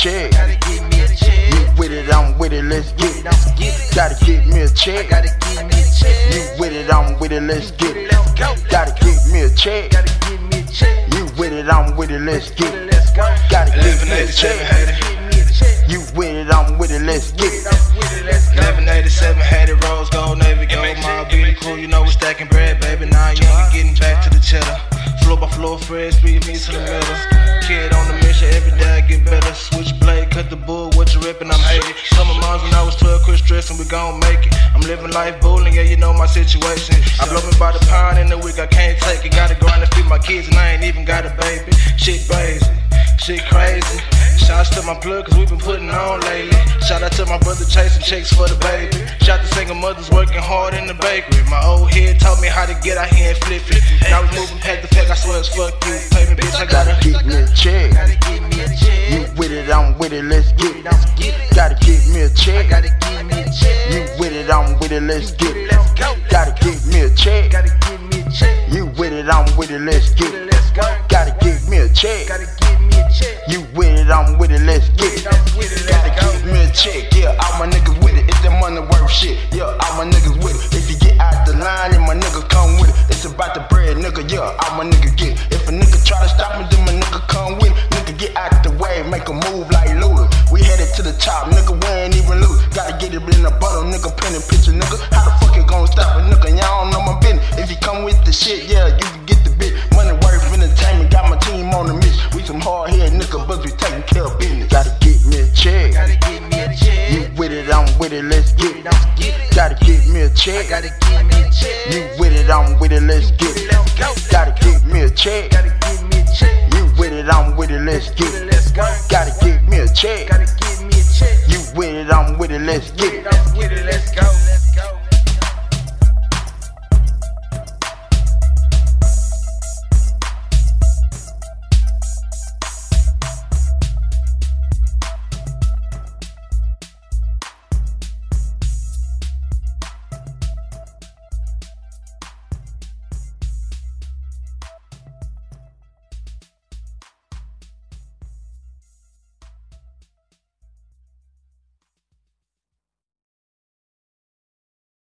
check. Gotta get me a check. You with it, I'm with it, let's get it. Let's get it. Gotta get me a check. Gotta get me a check. You with it, I'm with it, let's get it. Let's go. Gotta get me a check. Gotta get me a check. You with it, I'm with it, let's get it. Let's go. Gotta get me a check. had it. Get me a check. You with it, I'm with it, let's get it. With it. Let's go. 1187 had it, rose gold, navy gold, my beauty crew, you know we stacking bread, baby. Now young and getting back to the cheddar. Floor by floor, Fred, speed me to the middle. Kid on the mission, every day I get better. Living life bowling, yeah, you know my situation. I blow me by the pound in the week, I can't take it. Gotta grind to feed my kids, and I ain't even got a baby. Shit crazy, shit crazy. Shouts to my plug, cause we been putting on lately. Shout out to my brother chasing chicks for the baby. Shout to single mothers working hard in the bakery. My old head taught me how to get out here and flip it. Now we moving past the fact, I swear it's fuck you. Pay me, bitch, I Gotta get me a check. Gotta get me a You with it, I'm with it, let's get it. Let's get. Gotta get me a check. Gotta get me a check. You with it, I'm with it, let's get it. Let's go. Gotta get me a check. Gotta get me a check. You with it, I'm with it, let's get it. Let's go. Gotta get me a check. Gotta get me a check. You with it, I'm with it, let's get it. I'm with it. Gotta give me a check, yeah, all my niggas with it. It's that money worth shit, yeah, all my niggas with it. If you get out the line, then my niggas come with it. It's about the bread, nigga, yeah, all my niggas get it. If a nigga try to stop me, then my nigga come with it. Nigga get out the way, make a move like Luda get to the top, nigga. We ain't even loose. Gotta get it in a bottle, nigga. Pen and picture, nigga. How the fuck it gon' stop a nigga? Y'all don't know my business. If you come with the shit, yeah, you can get the bitch. Money worth entertainment, got my team on the mission. We some hard head nigga, but we taking care of business. Gotta get me a check. Gotta get me a check. You with it, I'm with it, let's get it. Let's get it. Gotta get me a check. I gotta get me a check. You with it, I'm with it, let's get it. Let's go. Gotta get me a check. Gotta get me a check. You with it, I'm with it, let's get it. Let's go. Gotta get me a check. I'm with it, let's get it.